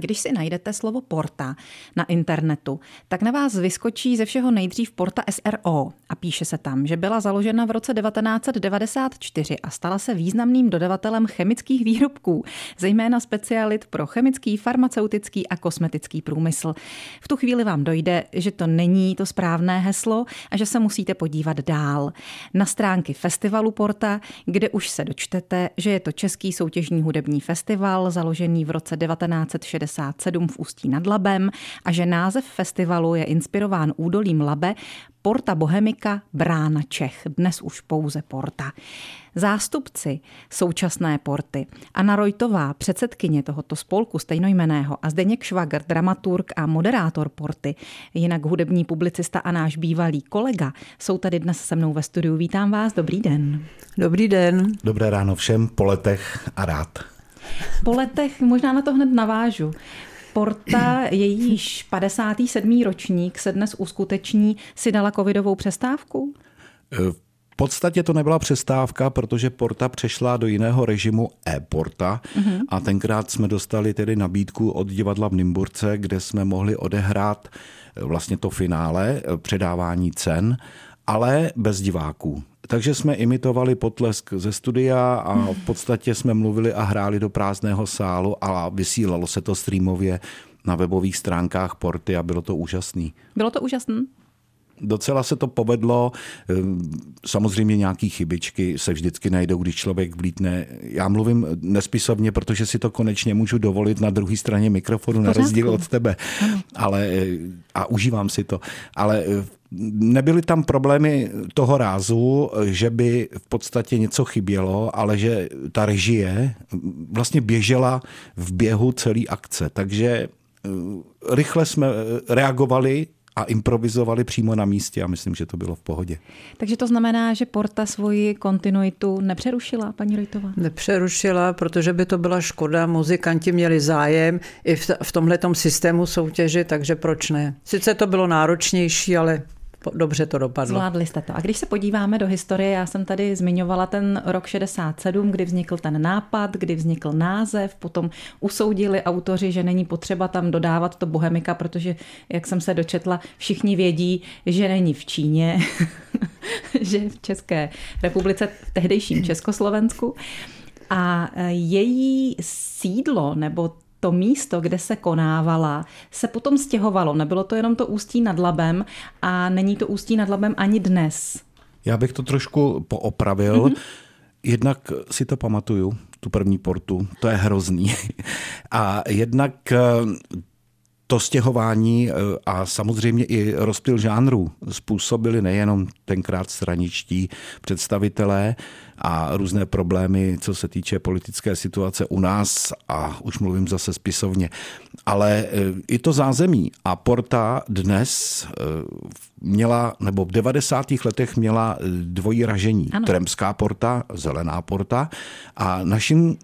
Když si najdete slovo porta na internetu, tak na vás vyskočí ze všeho nejdřív porta SRO a píše se tam, že byla založena v roce 1994 a stala se významným dodavatelem chemických výrobků, zejména specialit pro chemický, farmaceutický a kosmetický průmysl. V tu chvíli vám dojde, že to není to správné heslo a že se musíte podívat dál. Na stránky festivalu Porta, kde už se dočtete, že je to Český soutěžní hudební festival, založený v roce 1967 v Ústí nad Labem a že název festivalu je inspirován údolím Labe, Porta Bohemika, brána Čech, dnes už pouze Porta. Zástupci současné porty, Anna Rojtová, předsedkyně tohoto spolku stejnojmeného a Zdeněk Švagr, dramaturg a moderátor porty, jinak hudební publicista a náš bývalý kolega, jsou tady dnes se mnou ve studiu. Vítám vás, dobrý den. Dobrý den. Dobré ráno všem, po letech a rád. Po letech možná na to hned navážu. Porta, jejíž 57. ročník se dnes uskuteční, si dala covidovou přestávku? V podstatě to nebyla přestávka, protože Porta přešla do jiného režimu e-Porta mm-hmm. a tenkrát jsme dostali tedy nabídku od divadla v Nymburce, kde jsme mohli odehrát vlastně to finále, předávání cen, ale bez diváků. Takže jsme imitovali potlesk ze studia a v podstatě jsme mluvili a hráli do prázdného sálu a vysílalo se to streamově na webových stránkách Porty a bylo to úžasný. Bylo to úžasné? Docela se to povedlo. Ehm, samozřejmě nějaký chybičky se vždycky najdou, když člověk vlítne. Já mluvím nespisovně, protože si to konečně můžu dovolit na druhé straně mikrofonu, na rozdíl od tebe. Ale, eh, a užívám si to. Ale eh, Nebyly tam problémy toho rázu, že by v podstatě něco chybělo, ale že ta režie vlastně běžela v běhu celé akce. Takže eh, rychle jsme reagovali a improvizovali přímo na místě a myslím, že to bylo v pohodě. Takže to znamená, že Porta svoji kontinuitu nepřerušila, paní Rojtová? Nepřerušila, protože by to byla škoda. Muzikanti měli zájem i v, tomhletom systému soutěže, takže proč ne? Sice to bylo náročnější, ale dobře to dopadlo. Zvládli jste to. A když se podíváme do historie, já jsem tady zmiňovala ten rok 67, kdy vznikl ten nápad, kdy vznikl název, potom usoudili autoři, že není potřeba tam dodávat to bohemika, protože, jak jsem se dočetla, všichni vědí, že není v Číně, že v České republice, v tehdejším Československu. A její sídlo nebo to místo, kde se konávala, se potom stěhovalo. Nebylo to jenom to ústí nad Labem a není to ústí nad Labem ani dnes. Já bych to trošku poopravil. Mm-hmm. Jednak si to pamatuju, tu první portu, to je hrozný. A jednak eh, to stěhování eh, a samozřejmě i rozptyl žánrů způsobili nejenom tenkrát straničtí představitelé a různé problémy, co se týče politické situace u nás a už mluvím zase spisovně, ale eh, i to zázemí a Porta dnes eh, měla, nebo v 90. letech měla dvojí ražení. Ano. Tremská porta, zelená porta a naším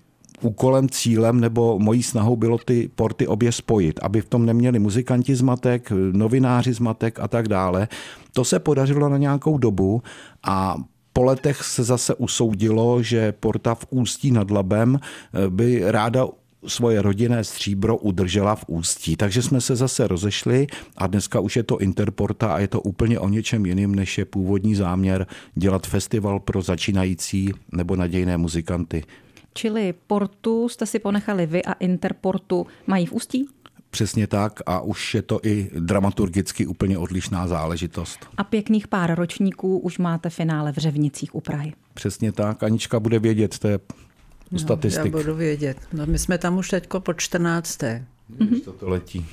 úkolem, cílem nebo mojí snahou bylo ty porty obě spojit, aby v tom neměli muzikanti zmatek, novináři zmatek a tak dále. To se podařilo na nějakou dobu a po letech se zase usoudilo, že porta v Ústí nad Labem eh, by ráda svoje rodinné stříbro udržela v ústí. Takže jsme se zase rozešli a dneska už je to Interporta a je to úplně o něčem jiným, než je původní záměr dělat festival pro začínající nebo nadějné muzikanty. Čili Portu jste si ponechali vy a Interportu mají v Ústí? Přesně tak a už je to i dramaturgicky úplně odlišná záležitost. A pěkných pár ročníků už máte finále v Řevnicích u Prahy. Přesně tak. Anička bude vědět, to je no, statistik. Já budu vědět. No, my jsme tam už teďko po 14. Mm-hmm. To, to letí.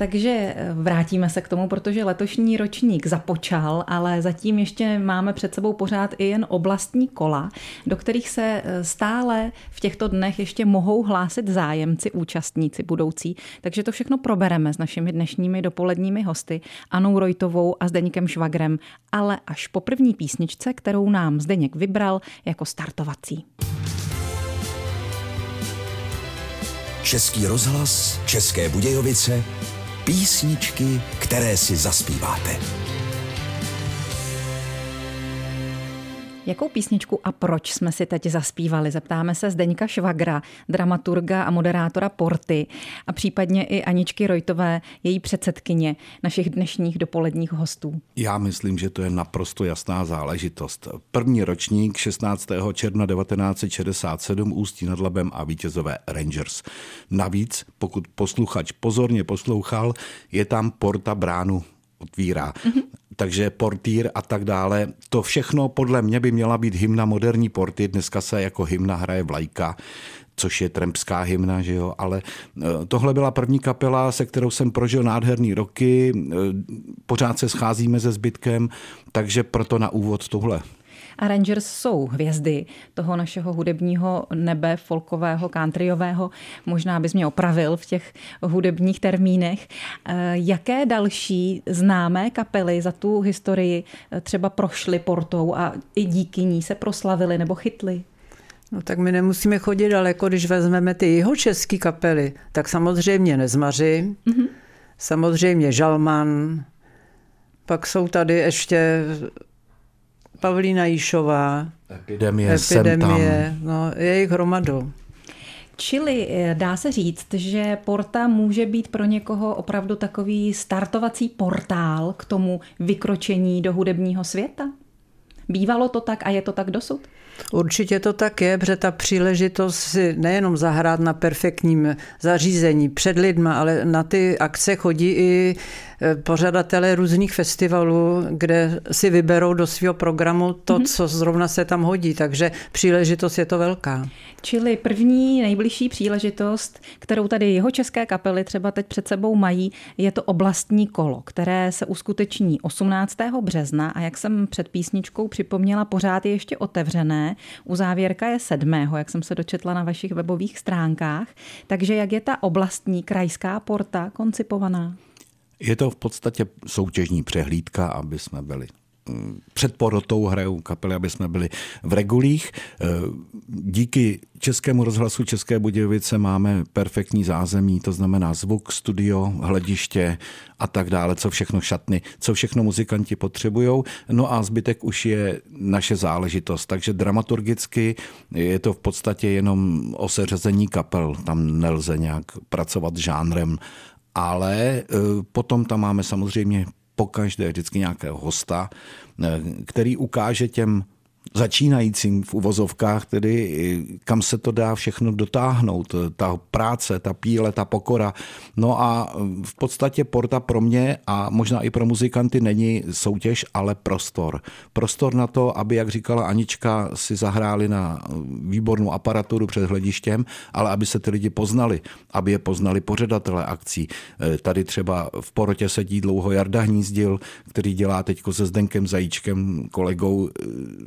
Takže eh, vrátíme se k tomu, protože letošní ročník započal, ale zatím ještě máme před sebou pořád i jen oblastní kola, do kterých se eh, stále v těchto dnech ještě mohou hlásit zájemci, účastníci budoucí. Takže to všechno probereme s našimi dnešními dopoledními hosty, Anou Rojtovou a Zdeňkem Švagrem, ale až po první písničce, kterou nám Zdeněk vybral jako startovací. Český rozhlas, České Budějovice, Písničky, které si zaspíváte. Jakou písničku a proč jsme si teď zaspívali? Zeptáme se Zdeňka Švagra, dramaturga a moderátora Porty a případně i Aničky Rojtové, její předsedkyně našich dnešních dopoledních hostů. Já myslím, že to je naprosto jasná záležitost. První ročník 16. června 1967 Ústí nad Labem a vítězové Rangers. Navíc, pokud posluchač pozorně poslouchal, je tam Porta bránu otvírá. Mm-hmm takže portýr a tak dále. To všechno podle mě by měla být hymna moderní porty. Dneska se jako hymna hraje vlajka což je trempská hymna, že jo, ale eh, tohle byla první kapela, se kterou jsem prožil nádherný roky, eh, pořád se scházíme se zbytkem, takže proto na úvod tohle. A Rangers jsou hvězdy toho našeho hudebního nebe, folkového, countryového. Možná bys mě opravil v těch hudebních termínech. Eh, jaké další známé kapely za tu historii eh, třeba prošly portou a i díky ní se proslavily nebo chytly? No tak my nemusíme chodit daleko, když vezmeme ty jeho české kapely, tak samozřejmě Nezmaři, mm-hmm. samozřejmě Žalman, pak jsou tady ještě Pavlína Jíšová. Epidemie, epidemie no, je jich hromadu. Čili eh, dá se říct, že Porta může být pro někoho opravdu takový startovací portál k tomu vykročení do hudebního světa? Bývalo to tak a je to tak dosud? Určitě to tak je, protože ta příležitost si nejenom zahrát na perfektním zařízení před lidma, ale na ty akce chodí i e, pořadatelé různých festivalů, kde si vyberou do svého programu to, mm-hmm. co zrovna se tam hodí, takže příležitost je to velká. Čili první nejbližší příležitost, kterou tady jeho české kapely třeba teď před sebou mají, je to oblastní kolo, které se uskuteční 18. března a jak jsem před písničkou připomněla, pořád je ještě otevřené. Uzávěrka je 7. jak jsem se dočetla na vašich webových stránkách. Takže jak je ta oblastní krajská porta koncipovaná? Je to v podstatě soutěžní přehlídka, aby jsme byli před porotou hrajou kapely, aby jsme byli v regulích. E, díky Českému rozhlasu České Budějovice máme perfektní zázemí, to znamená zvuk, studio, hlediště a tak dále, co všechno šatny, co všechno muzikanti potřebují. No a zbytek už je naše záležitost. Takže dramaturgicky je to v podstatě jenom o seřazení kapel. Tam nelze nějak pracovat žánrem ale e, potom tam máme samozřejmě pokaždé vždycky nějakého hosta, eh, který ukáže těm začínajícím v uvozovkách, tedy kam se to dá všechno dotáhnout. Ta práce, ta píle, ta pokora. No a v podstatě Porta pro mě a možná i pro muzikanty není soutěž, ale prostor. Prostor na to, aby, jak říkala Anička, si zahráli na výbornou aparaturu před hledištěm, ale aby se ty lidi poznali, aby je poznali pořadatele akcí. Tady třeba v porotě sedí dlouho Jarda Hnízdil, který dělá teď se Zdenkem Zajíčkem, kolegou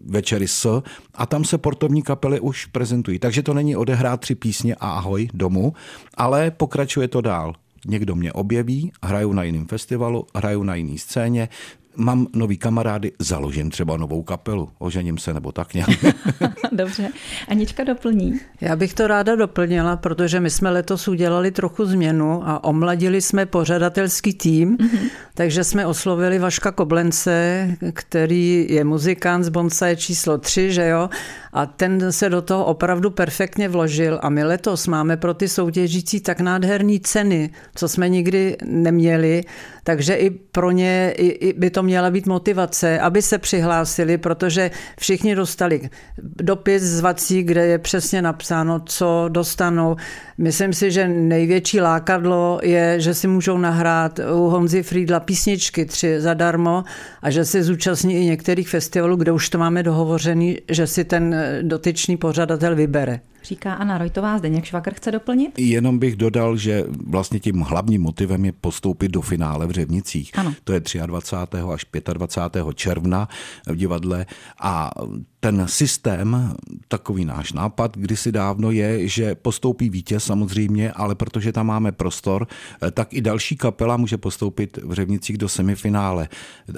večer večery S a tam se portovní kapely už prezentují. Takže to není odehrát tři písně a ahoj domů, ale pokračuje to dál někdo mě objeví, hraju na jiném festivalu, hraju na jiné scéně, mám nový kamarády, založím třeba novou kapelu, ožením se nebo tak nějak. Dobře. Anička doplní. Já bych to ráda doplnila, protože my jsme letos udělali trochu změnu a omladili jsme pořadatelský tým, mm-hmm. takže jsme oslovili Vaška Koblence, který je muzikant z Bonsaje číslo 3, že jo, a ten se do toho opravdu perfektně vložil a my letos máme pro ty soutěžící tak nádherné ceny, co jsme nikdy neměli, takže i pro ně by to měla být motivace, aby se přihlásili, protože všichni dostali dopis zvací, kde je přesně napsáno, co dostanou. Myslím si, že největší lákadlo je, že si můžou nahrát u Honzy Friedla písničky tři zadarmo a že se zúčastní i některých festivalů, kde už to máme dohovořený, že si ten dotyčný pořadatel vybere. Říká Anna Rojtová, Zdeněk Švakr chce doplnit? Jenom bych dodal, že vlastně tím hlavním motivem je postoupit do finále v Řevnicích. Ano. To je 23. až 25. června v divadle a ten systém, takový náš nápad kdysi dávno je, že postoupí vítěz samozřejmě, ale protože tam máme prostor, tak i další kapela může postoupit v Řevnicích do semifinále.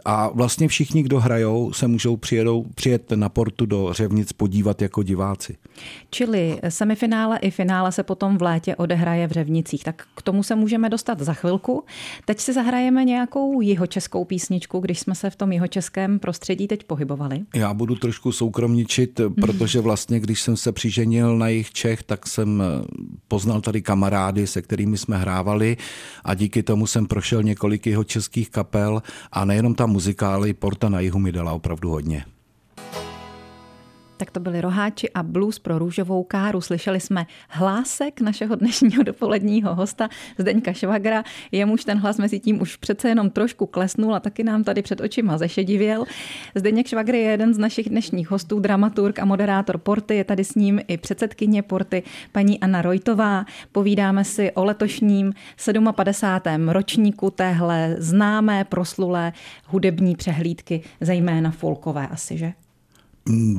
A vlastně všichni, kdo hrajou, se můžou přijedou, přijet na portu do Řevnic podívat jako diváci. Čili Ty semifinále i finále se potom v létě odehraje v Řevnicích, tak k tomu se můžeme dostat za chvilku. Teď si zahrajeme nějakou jihočeskou písničku, když jsme se v tom jihočeském prostředí teď pohybovali. Já budu trošku soukromničit, protože vlastně, když jsem se přiženil na jich Čech, tak jsem poznal tady kamarády, se kterými jsme hrávali a díky tomu jsem prošel několik jeho českých kapel a nejenom ta muzika, ale i Porta na jihu mi dala opravdu hodně. Tak to byli roháči a blues pro růžovou káru. Slyšeli jsme hlásek našeho dnešního dopoledního hosta Zdeňka Švagra. Jemuž ten hlas mezi tím už přece jenom trošku klesnul a taky nám tady před očima zešedivěl. Zdeněk Švagr je jeden z našich dnešních hostů, dramaturg a moderátor Porty. Je tady s ním i předsedkyně Porty, paní Anna Rojtová. Povídáme si o letošním 57. ročníku téhle známé, proslulé hudební přehlídky, zejména folkové asi, že?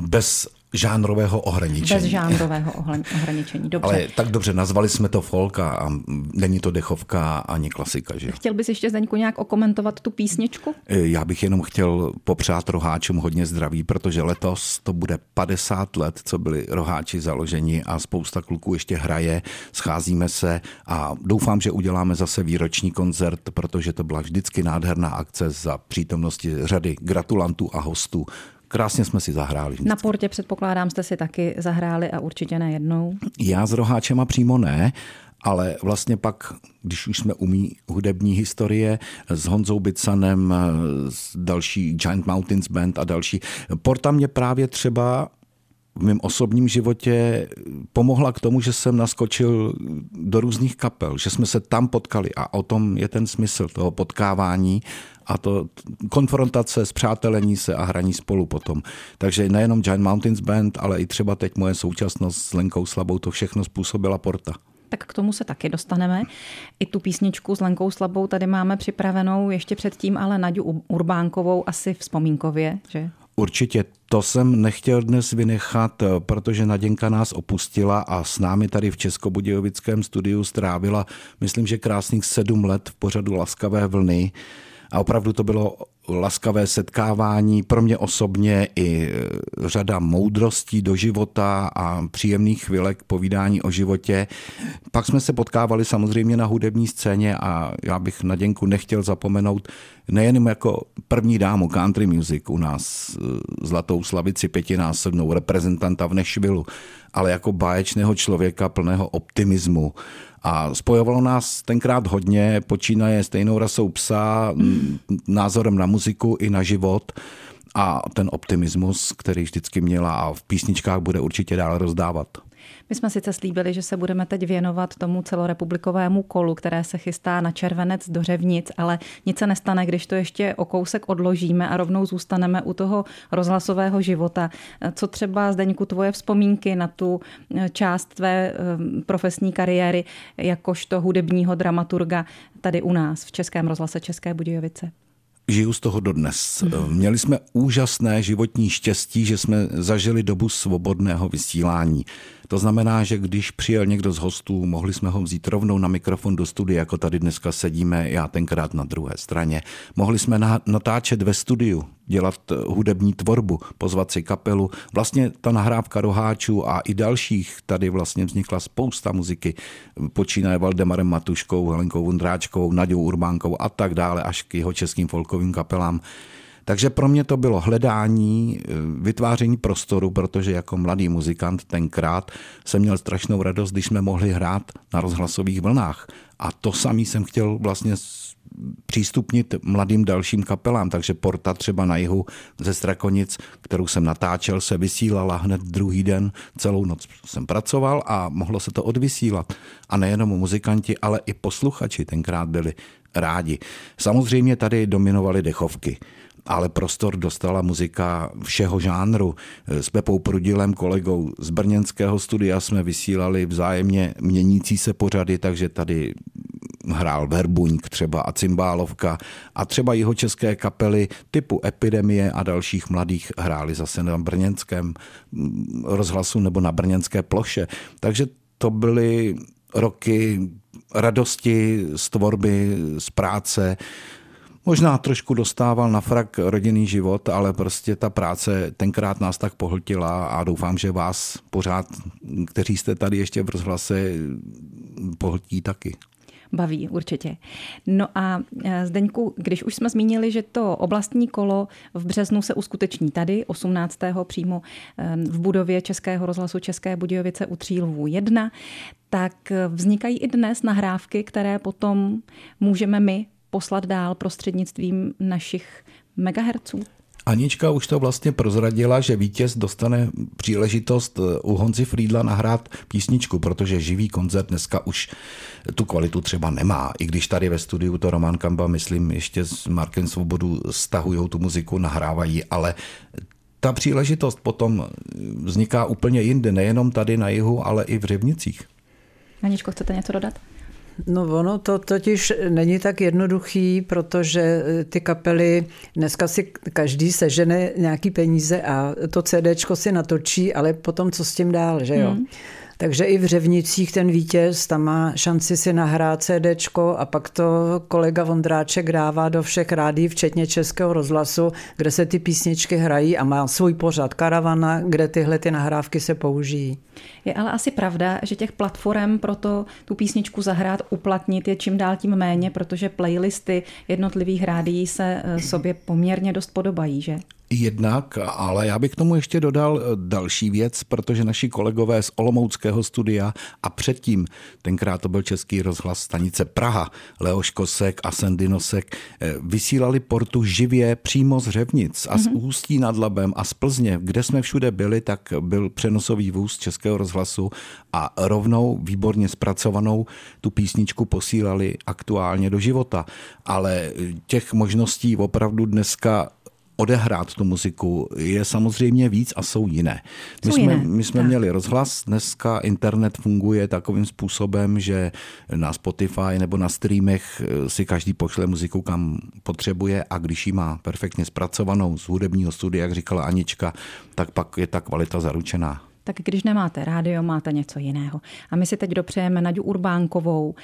Bez žánrového ohraničení. Bez žánrového ohraničení, dobře. Ale tak dobře, nazvali jsme to folka a není to dechovka ani klasika, že? Chtěl bys ještě, Zdeňku, nějak okomentovat tu písničku? E, já bych jenom chtěl popřát roháčům hodně zdraví, protože letos to bude 50 let, co byli roháči založeni a spousta kluků ještě hraje, scházíme se a doufám, že uděláme zase výroční koncert, protože to byla vždycky nádherná akce za přítomnosti řady gratulantů a hostů. Krásně jsme si zahráli. Vždycky. Na portě předpokládám, jste si taky zahráli a určitě ne jednou. Já s roháčema přímo ne, ale vlastně pak, když už jsme umí hudební historie s Honzou Bicanem, s další Giant Mountains Band a další. Porta mě právě třeba v mém osobním životě pomohla k tomu, že jsem naskočil do různých kapel, že jsme se tam potkali a o tom je ten smysl toho potkávání a to konfrontace, zpřátelení se a hraní spolu potom. Takže nejenom Giant Mountains Band, ale i třeba teď moje současnost s Lenkou Slabou, to všechno způsobila Porta. Tak k tomu se taky dostaneme. I tu písničku s Lenkou Slabou tady máme připravenou ještě předtím, ale Naďu Urbánkovou asi vzpomínkově, že? Určitě to jsem nechtěl dnes vynechat, protože Naděnka nás opustila a s námi tady v Českobudějovickém studiu strávila, myslím, že krásných sedm let v pořadu Laskavé vlny. A opravdu to bylo laskavé setkávání pro mě osobně i e, řada moudrostí do života a příjemných chvilek povídání o životě. Pak jsme se potkávali samozřejmě na hudební scéně a já bych na Děnku nechtěl zapomenout nejenom jako první dámu country music u nás, e, zlatou slavici pětinásobnou reprezentanta v Nešvilu, ale jako báječného člověka plného optimismu a spojovalo nás tenkrát hodně, počínaje stejnou rasou psa, názorem na muziku i na život a ten optimismus, který vždycky měla a v písničkách bude určitě dál rozdávat. My jsme sice slíbili, že se budeme teď věnovat tomu celorepublikovému kolu, které se chystá na červenec do Řevnic, ale nic se nestane, když to ještě o kousek odložíme a rovnou zůstaneme u toho rozhlasového života. Co třeba, Zdeňku, tvoje vzpomínky na tu eh, část tvé eh, profesní kariéry jakožto hudebního dramaturga tady u nás v Českém rozhlase České Budějovice? Žiju z toho dodnes. Měli jsme úžasné životní štěstí, že jsme zažili dobu svobodného vysílání. To znamená, že když přijel někdo z hostů, mohli jsme ho vzít rovnou na mikrofon do studia, jako tady dneska sedíme, já tenkrát na druhé straně. Mohli jsme natáčet ve studiu, dělat eh, hudební tvorbu, pozvat si kapelu. Vlastně ta nahrávka roháčů a i dalších, tady vlastně vznikla spousta muziky, počínaje Valdemarem Matuškou, Helenkou Vondráčkou, Naďou Urbánkou a tak dále, až k jeho českým folkovým kapelám. Takže pro mě to bylo hledání, eh, vytváření prostoru, protože jako mladý muzikant tenkrát jsem měl strašnou radost, když jsme mohli hrát na rozhlasových vlnách. A to samý jsem chtěl vlastně přístupnit mladým dalším kapelám, takže Porta třeba na jihu ze Strakonic, kterou jsem natáčel, se vysílala hned druhý den, celou noc jsem pracoval a mohlo se to odvysílat. A nejenom muzikanti, ale i posluchači tenkrát byli rádi. Samozřejmě tady dominovaly dechovky ale prostor dostala muzika všeho žánru. S Pepou Prudilem, kolegou z brněnského studia, jsme vysílali vzájemně měnící se pořady, takže tady hrál Verbuňk třeba a Cymbálovka a třeba jeho české kapely typu Epidemie a dalších mladých hráli zase na brněnském mm, rozhlasu nebo na brněnské ploše. Takže to byly roky radosti z tvorby, z práce, Možná trošku dostával na frak rodinný život, ale prostě ta práce tenkrát nás tak pohltila a doufám, že vás pořád, kteří jste tady ještě v rozhlase, pohltí taky baví určitě. No a e, Zdeňku, když už jsme zmínili, že to oblastní kolo v březnu se uskuteční tady, 18. přímo e, v budově Českého rozhlasu České Budějovice u Třílvů 1, tak vznikají i dnes nahrávky, které potom můžeme my poslat dál prostřednictvím našich megahertzů. Anička už to vlastně prozradila, že vítěz dostane příležitost eh, u Honzi Friedla nahrát písničku, protože živý koncert dneska už tu kvalitu třeba nemá. I když tady ve studiu to Roman Kamba, myslím, ještě s Markem Svobodu stahují tu muziku, nahrávají, ale ta příležitost potom vzniká úplně jinde, nejenom tady na jihu, ale i v Řevnicích. Aničko, chcete něco dodat? No ono to totiž není tak jednoduchý, protože eh, ty kapely, dneska si každý sežene nějaký peníze a to CDčko si natočí, ale potom co s tím dál, že jo? Hmm. Takže i v Řevnicích ten vítěz tam má šanci si nahrát CD a pak to kolega Vondráček dává do všech rádí, včetně Českého rozhlasu, kde se ty písničky hrají a má svůj pořad karavana, kde tyhle ty nahrávky se použijí. Je ale asi pravda, že těch platform pro to tu písničku zahrát, uplatnit je čím dál tím méně, protože playlisty jednotlivých rádií se eh, sobě poměrně dost podobají, že? Jednak, ale já bych k tomu ještě dodal eh, další věc, protože naši kolegové z Olomouckého studia a předtím, tenkrát to byl Český rozhlas stanice Praha, Leoš Kosek a Sandy Nosek, eh, vysílali portu živě přímo z Řevnic a z mm-hmm. Ústí nad Labem a z Plzně, kde jsme všude byli, tak byl přenosový vůz Českého rozhlasu a rovnou výborně zpracovanou tu písničku posílali aktuálně do života. Ale těch možností opravdu dneska odehrát tu muziku je samozřejmě víc a jsou jiné. My jsou jsme, jiné. My jsme měli rozhlas, dneska internet funguje takovým způsobem, že na Spotify nebo na streamech si každý pošle muziku kam potřebuje a když ji má perfektně zpracovanou z hudebního studia, jak říkala Anička, tak pak je ta kvalita zaručená. Tak když nemáte rádio, máte něco jiného. A my si teď dopřejeme Naďu Urbánkovou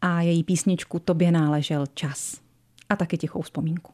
a její písničku Tobě náležel čas. A taky tichou vzpomínku.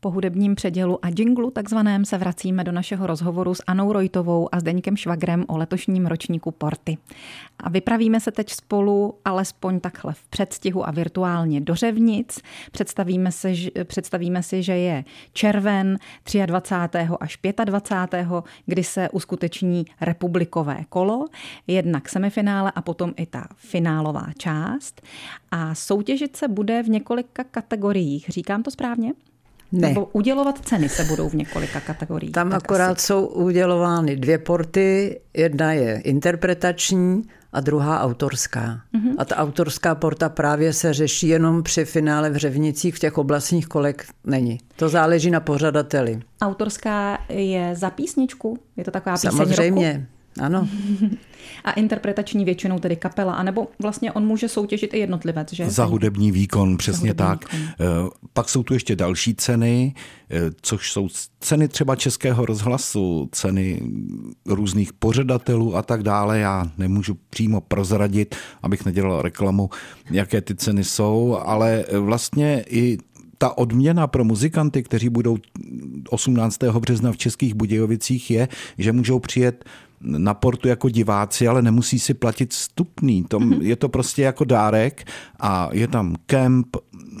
Po hudebním předělu a jinglu takzvaném se vracíme do našeho rozhovoru s Anou Rojtovou a Zdeňkem Švagrem o letošním ročníku Porty. A vypravíme se teď spolu alespoň takhle v předstihu a virtuálně do Řevnic. Představíme, se, představíme si, že je červen 23. až 25., kdy se uskuteční republikové kolo, jednak semifinále a potom i ta finálová část. A soutěžit se bude v několika kategoriích. Říkám to správně? Ne. Nebo udělovat ceny se budou v několika kategoriích. Tam akorát asi. jsou udělovány dvě porty. Jedna je interpretační a druhá autorská. Mm-hmm. A ta autorská porta právě se řeší jenom při finále v Řevnicích, v těch oblastních kolek není. To záleží na pořadateli. Autorská je za písničku? Je to taková píseň Samozřejmě. Roku? Ano. A interpretační většinou tedy kapela, anebo vlastně on může soutěžit i jednotlivec, že? Za hudební výkon, přesně hudební tak. Výkon. Eh, pak jsou tu ještě další ceny, eh, což jsou ceny třeba Českého rozhlasu, ceny různých pořadatelů a tak dále. Já nemůžu přímo prozradit, abych nedělal reklamu, jaké ty ceny jsou, ale vlastně i ta odměna pro muzikanty, kteří budou 18. března v Českých Budějovicích, je, že můžou přijet na portu jako diváci, ale nemusí si platit vstupný. To, mm-hmm. Je to prostě jako dárek a je tam kemp,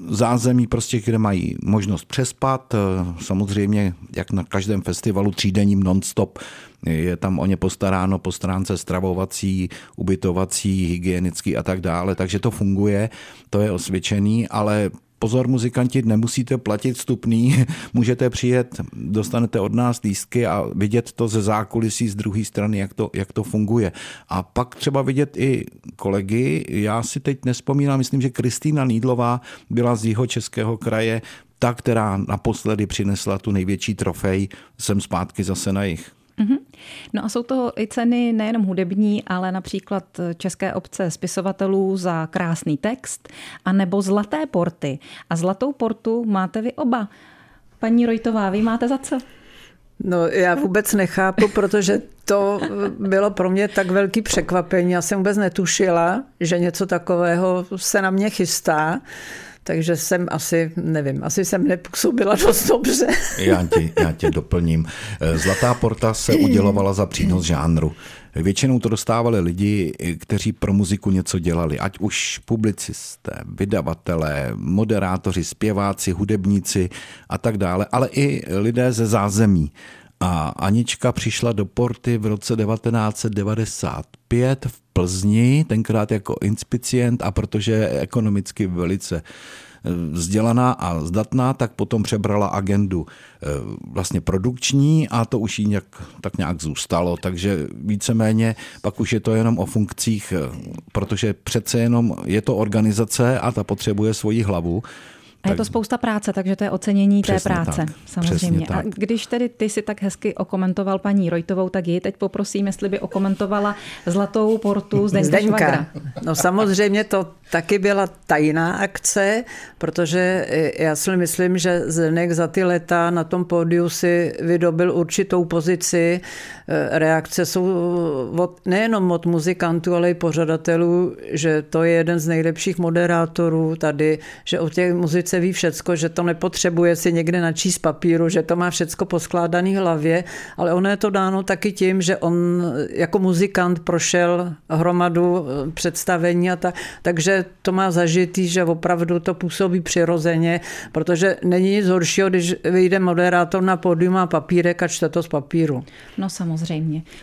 zázemí, prostě, kde mají možnost přespat. Samozřejmě, jak na každém festivalu, třídenním non-stop je tam o ně postaráno po stránce stravovací, ubytovací, hygienický a tak dále, takže to funguje, to je osvědčený, ale pozor muzikanti, nemusíte platit vstupný, můžete přijet, dostanete od nás lístky a vidět to ze zákulisí z druhé strany, jak to, jak to funguje. A pak třeba vidět i kolegy, já si teď nespomínám, myslím, že Kristýna Nídlová byla z jeho českého kraje, ta, která naposledy přinesla tu největší trofej, jsem zpátky zase na jich. Mm-hmm. No a jsou to i ceny nejenom hudební, ale například České obce spisovatelů za krásný text, a nebo Zlaté porty. A Zlatou portu máte vy oba. Paní Rojtová, vy máte za co? No já vůbec nechápu, protože to bylo pro mě tak velký překvapení. Já jsem vůbec netušila, že něco takového se na mě chystá. Takže jsem asi, nevím, asi jsem nepůsobila dost dobře. Já tě, já tě doplním. Zlatá porta se udělovala za přínos žánru. Většinou to dostávali lidi, kteří pro muziku něco dělali, ať už publicisté, vydavatelé, moderátoři, zpěváci, hudebníci a tak dále, ale i lidé ze zázemí. A Anička přišla do Porty v roce 1995 v Plzni, tenkrát jako inspicient a protože je ekonomicky velice vzdělaná a zdatná, tak potom přebrala agendu eh, vlastně produkční a to už jí nějak, tak nějak zůstalo, takže víceméně pak už je to jenom o funkcích, eh, protože přece jenom je to organizace a ta potřebuje svoji hlavu, a je to spousta práce, takže to je ocenění Přesně té práce, tak. samozřejmě. Tak. A když tedy ty si tak hezky okomentoval paní Rojtovou, tak ji teď poprosím, jestli by okomentovala Zlatou portu Zdenka, Zdenka. Švagra. No samozřejmě to taky byla tajná akce, protože já si myslím, že Zdenek za ty leta na tom pódiu si vydobil určitou pozici. Reakce jsou od, nejenom od muzikantů, ale i pořadatelů, že to je jeden z nejlepších moderátorů tady, že o těch muzice ví všecko, že to nepotřebuje si někde načíst papíru, že to má všecko poskládaný hlavě, ale ono je to dáno taky tím, že on jako muzikant prošel hromadu představení a tak, takže to má zažitý, že opravdu to působí přirozeně, protože není nic horšího, když vyjde moderátor na pódium a papírek a čte to z papíru. No samozřejmě.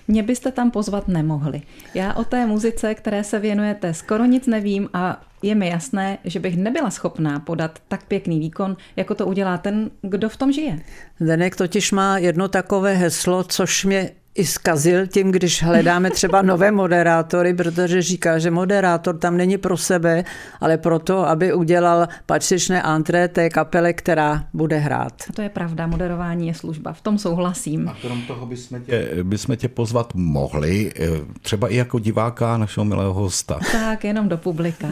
Mě byste tam pozvat nemohli. Já o té muzice, které se věnujete, skoro nic nevím a je mi jasné, že bych nebyla schopná podat tak pěkný výkon, jako to udělá ten, kdo v tom žije. Denek totiž má jedno takové heslo, což mě i zkazil tím, když hledáme třeba nové moderátory, protože říká, že moderátor tam není pro sebe, ale proto, aby udělal patřičné antré té kapele, která bude hrát. A to je pravda, moderování je služba, v tom souhlasím. A krom toho bychom tě, bychom tě pozvat mohli, eh, třeba i jako diváka našeho milého hosta. Tak, jenom do publika.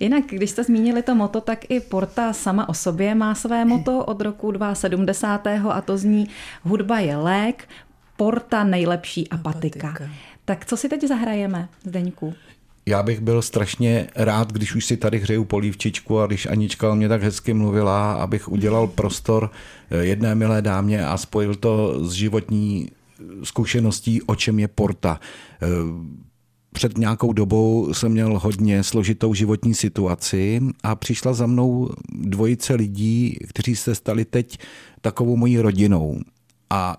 Jinak, když jste zmínili to moto, tak i Porta sama o sobě má své moto od roku 270. a to zní Hudba je lék, Porta nejlepší apatika. apatika. Tak co si teď zahrajeme, Zdeňku? Já bych byl strašně rád, když už si tady hřeju polívčičku a když Anička o mě tak hezky mluvila, abych udělal prostor eh, jedné milé dámě a spojil to s životní zkušeností, o čem je porta. Eh, před nějakou dobou jsem měl hodně složitou životní situaci a přišla za mnou dvojice lidí, kteří se stali teď takovou mojí rodinou. A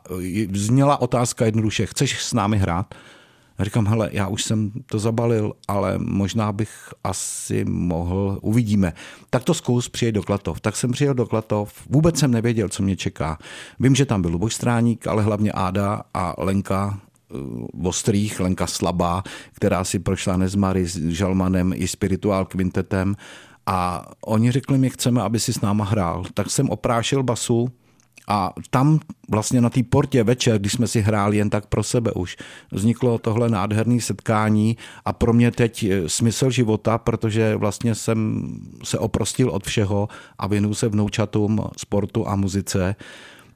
zněla otázka jednoduše, chceš s námi hrát? A říkám, hele, já už jsem to zabalil, ale možná bych asi mohl, uvidíme. Tak to zkus, přijď do Klatov. Tak jsem přijel do Klatov, vůbec jsem nevěděl, co mě čeká. Vím, že tam byl Luboš Stráník, ale hlavně Áda a Lenka uh, Ostrých, Lenka Slabá, která si prošla Nezmary s Žalmanem i Spirituál Quintetem a oni řekli mi, chceme, aby si s náma hrál. Tak jsem oprášil basu, a tam vlastně na té portě večer, když jsme si hráli jen tak pro sebe už, vzniklo tohle nádherné setkání a pro mě teď smysl života, protože vlastně jsem se oprostil od všeho a věnuju se vnoučatům, sportu a muzice.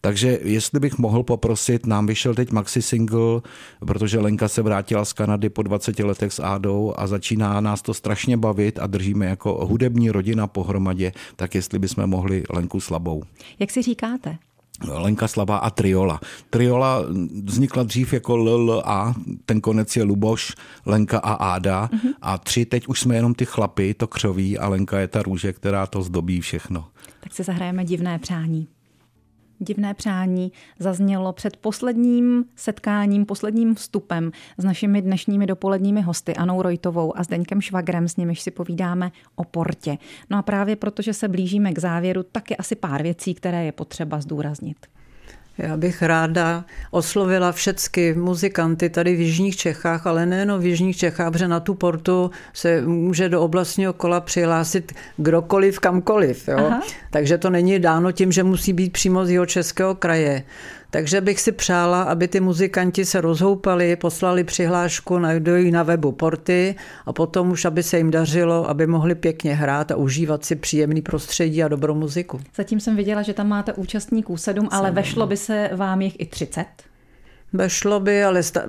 Takže jestli bych mohl poprosit, nám vyšel teď maxi single, protože Lenka se vrátila z Kanady po 20 letech s Ádou a začíná nás to strašně bavit a držíme jako hudební rodina pohromadě, tak jestli bychom mohli Lenku slabou. Jak si říkáte? Lenka Slabá a Triola. Triola vznikla dřív jako LLA, ten konec je Luboš, Lenka a Áda mm-hmm. a tři, teď už jsme jenom ty chlapy, to křoví a Lenka je ta růže, která to zdobí všechno. Tak si zahrajeme divné přání divné přání zaznělo před posledním setkáním, posledním vstupem s našimi dnešními dopoledními hosty Anou Rojtovou a Zdeňkem Švagrem, s nimiž si povídáme o portě. No a právě protože se blížíme k závěru, tak je asi pár věcí, které je potřeba zdůraznit. Já bych ráda oslovila všechny muzikanty tady v Jižních Čechách, ale nejen v Jižních Čechách, protože na tu portu se může do oblastního kola přihlásit kdokoliv, kamkoliv. Jo? Takže to není dáno tím, že musí být přímo z jeho českého kraje. Takže bych si přála, aby ty muzikanti se rozhoupali, poslali přihlášku, najdují na webu Porty a potom už, aby se jim dařilo, aby mohli pěkně hrát a užívat si příjemný prostředí a dobrou muziku. Zatím jsem viděla, že tam máte účastníků sedm, ale vešlo by se vám jich i 30? Bešlo by, ale sta-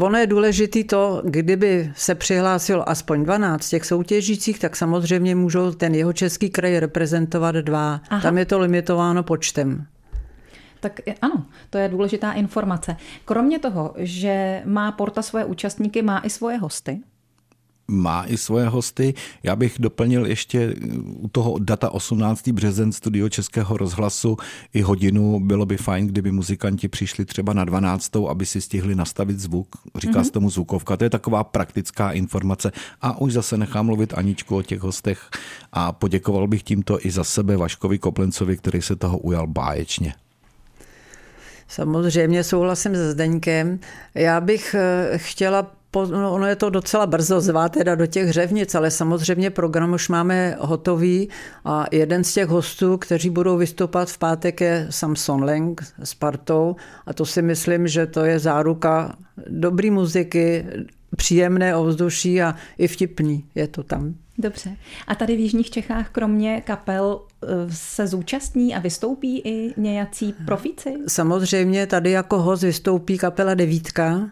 ono je důležitý to, kdyby se přihlásilo aspoň 12 těch soutěžících, tak samozřejmě můžou ten jeho český kraj reprezentovat dva. Aha. Tam je to limitováno počtem. Tak ano, to je důležitá informace. Kromě toho, že má Porta svoje účastníky, má i svoje hosty má i svoje hosty. Já bych doplnil ještě u toho data 18. březen studio Českého rozhlasu i hodinu. Bylo by fajn, kdyby muzikanti přišli třeba na 12. aby si stihli nastavit zvuk. Říká mm-hmm. se tomu zvukovka. To je taková praktická informace. A už zase nechám mluvit Aničku o těch hostech a poděkoval bych tímto i za sebe Vaškovi Koplencovi, který se toho ujal báječně. Samozřejmě souhlasím se Zdeňkem. Já bych eh, chtěla No, ono je to docela brzo zvát teda do těch hřevnic, ale samozřejmě program už máme hotový a jeden z těch hostů, kteří budou vystupovat v pátek je Samson Leng s partou a to si myslím, že to je záruka dobrý muziky, příjemné ovzduší a i vtipný je to tam. Dobře. A tady v Jižních Čechách kromě kapel eh, se zúčastní a vystoupí i nějací profíci? Samozřejmě tady jako host vystoupí kapela Devítka,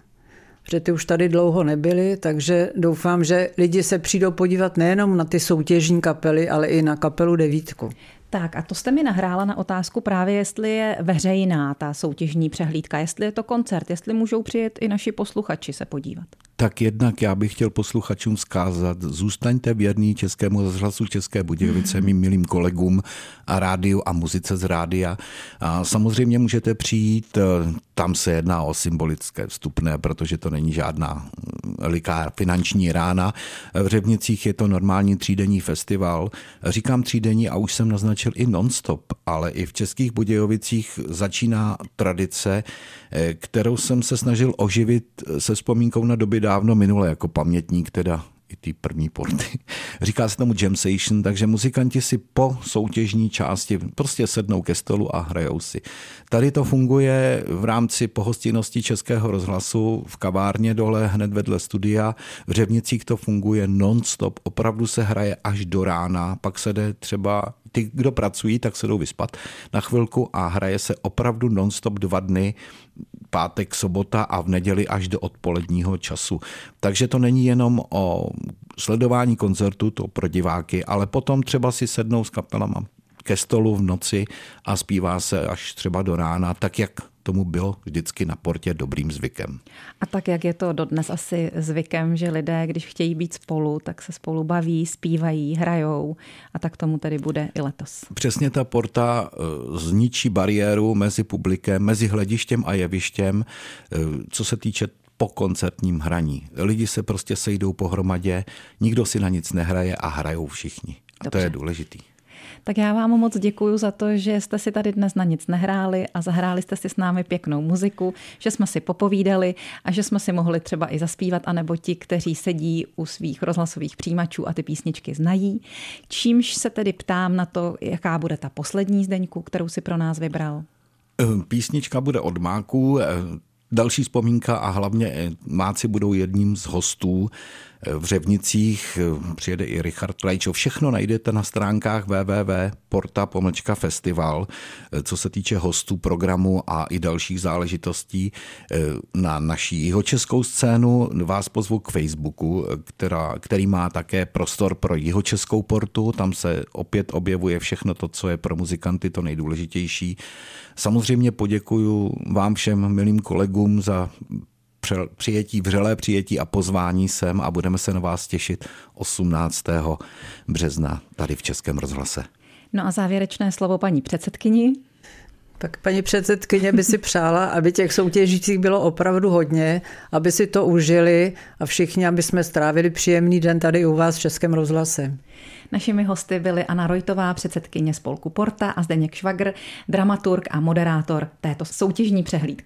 protože ty už tady dlouho nebyly, takže doufám, že lidi se přijdou podívat nejenom na ty soutěžní kapely, ale i na kapelu Devítku. Tak a to jste mi nahrála na otázku právě, jestli je veřejná ta soutěžní přehlídka, jestli je to koncert, jestli můžou přijet i naši posluchači se podívat. Tak jednak já bych chtěl posluchačům zkázat, zůstaňte věrní Českému rozhlasu České Budějovice, mým milým kolegům a rádiu a muzice z rádia. A samozřejmě můžete přijít, eh, tam se jedná o symbolické vstupné, protože to není žádná veliká eh, finanční rána. V Řevnicích je to normální třídenní festival. Říkám třídenní a už jsem naznačil i nonstop, ale i v Českých Budějovicích začíná tradice, eh, kterou jsem se snažil oživit se vzpomínkou na doby dávno minule jako pamětník teda i ty první porty. Říká se tomu jam session, takže muzikanti si po soutěžní části prostě sednou ke stolu a hrajou si. Tady to funguje v rámci pohostinnosti Českého rozhlasu v kavárně dole hned vedle studia. V Řevnicích to funguje non-stop, opravdu se hraje až do rána, pak se jde třeba ty, kdo pracují, tak se jdou vyspat na chvilku a hraje se opravdu non-stop dva dny pátek, sobota a v neděli až do odpoledního času. Takže to není jenom o sledování koncertu, to pro diváky, ale potom třeba si sednou s kapelama ke stolu v noci a zpívá se až třeba do rána, tak jak tomu bylo vždycky na portě dobrým zvykem. A tak, jak je to dodnes asi zvykem, že lidé, když chtějí být spolu, tak se spolu baví, zpívají, hrajou a tak tomu tedy bude i letos. Přesně ta porta eh, zničí bariéru mezi publikem, mezi hledištěm a jevištěm, eh, co se týče po koncertním hraní. Lidi se prostě sejdou pohromadě, nikdo si na nic nehraje a hrajou všichni. A Dobře. to je důležitý. Tak já vám moc děkuji za to, že jste si tady dnes na nic nehráli a zahráli jste si s námi pěknou muziku, že jsme si popovídali a že jsme si mohli třeba i zaspívat, anebo ti, kteří sedí u svých rozhlasových přijímačů a ty písničky znají. Čímž se tedy ptám na to, jaká bude ta poslední zdeňku, kterou si pro nás vybral. Písnička bude od Máku, Další vzpomínka a hlavně máci budou jedním z hostů v Řevnicích přijede i Richard Lajčo. Všechno najdete na stránkách www.porta-festival, co se týče hostů programu a i dalších záležitostí. Na naší jihočeskou scénu vás pozvu k Facebooku, která, který má také prostor pro jihočeskou portu. Tam se opět objevuje všechno to, co je pro muzikanty to nejdůležitější. Samozřejmě poděkuji vám všem milým kolegům za přijetí, vřelé přijetí a pozvání sem a budeme se na vás těšit 18. března tady v Českém rozhlase. No a závěrečné slovo paní předsedkyni. Tak paní předsedkyně by si přála, aby těch soutěžících bylo opravdu hodně, aby si to užili a všichni, aby jsme strávili příjemný den tady u vás v Českém rozhlase. Našimi hosty byly Anna Rojtová, předsedkyně spolku Porta a Zdeněk Švagr, dramaturg a moderátor této soutěžní přehlídky.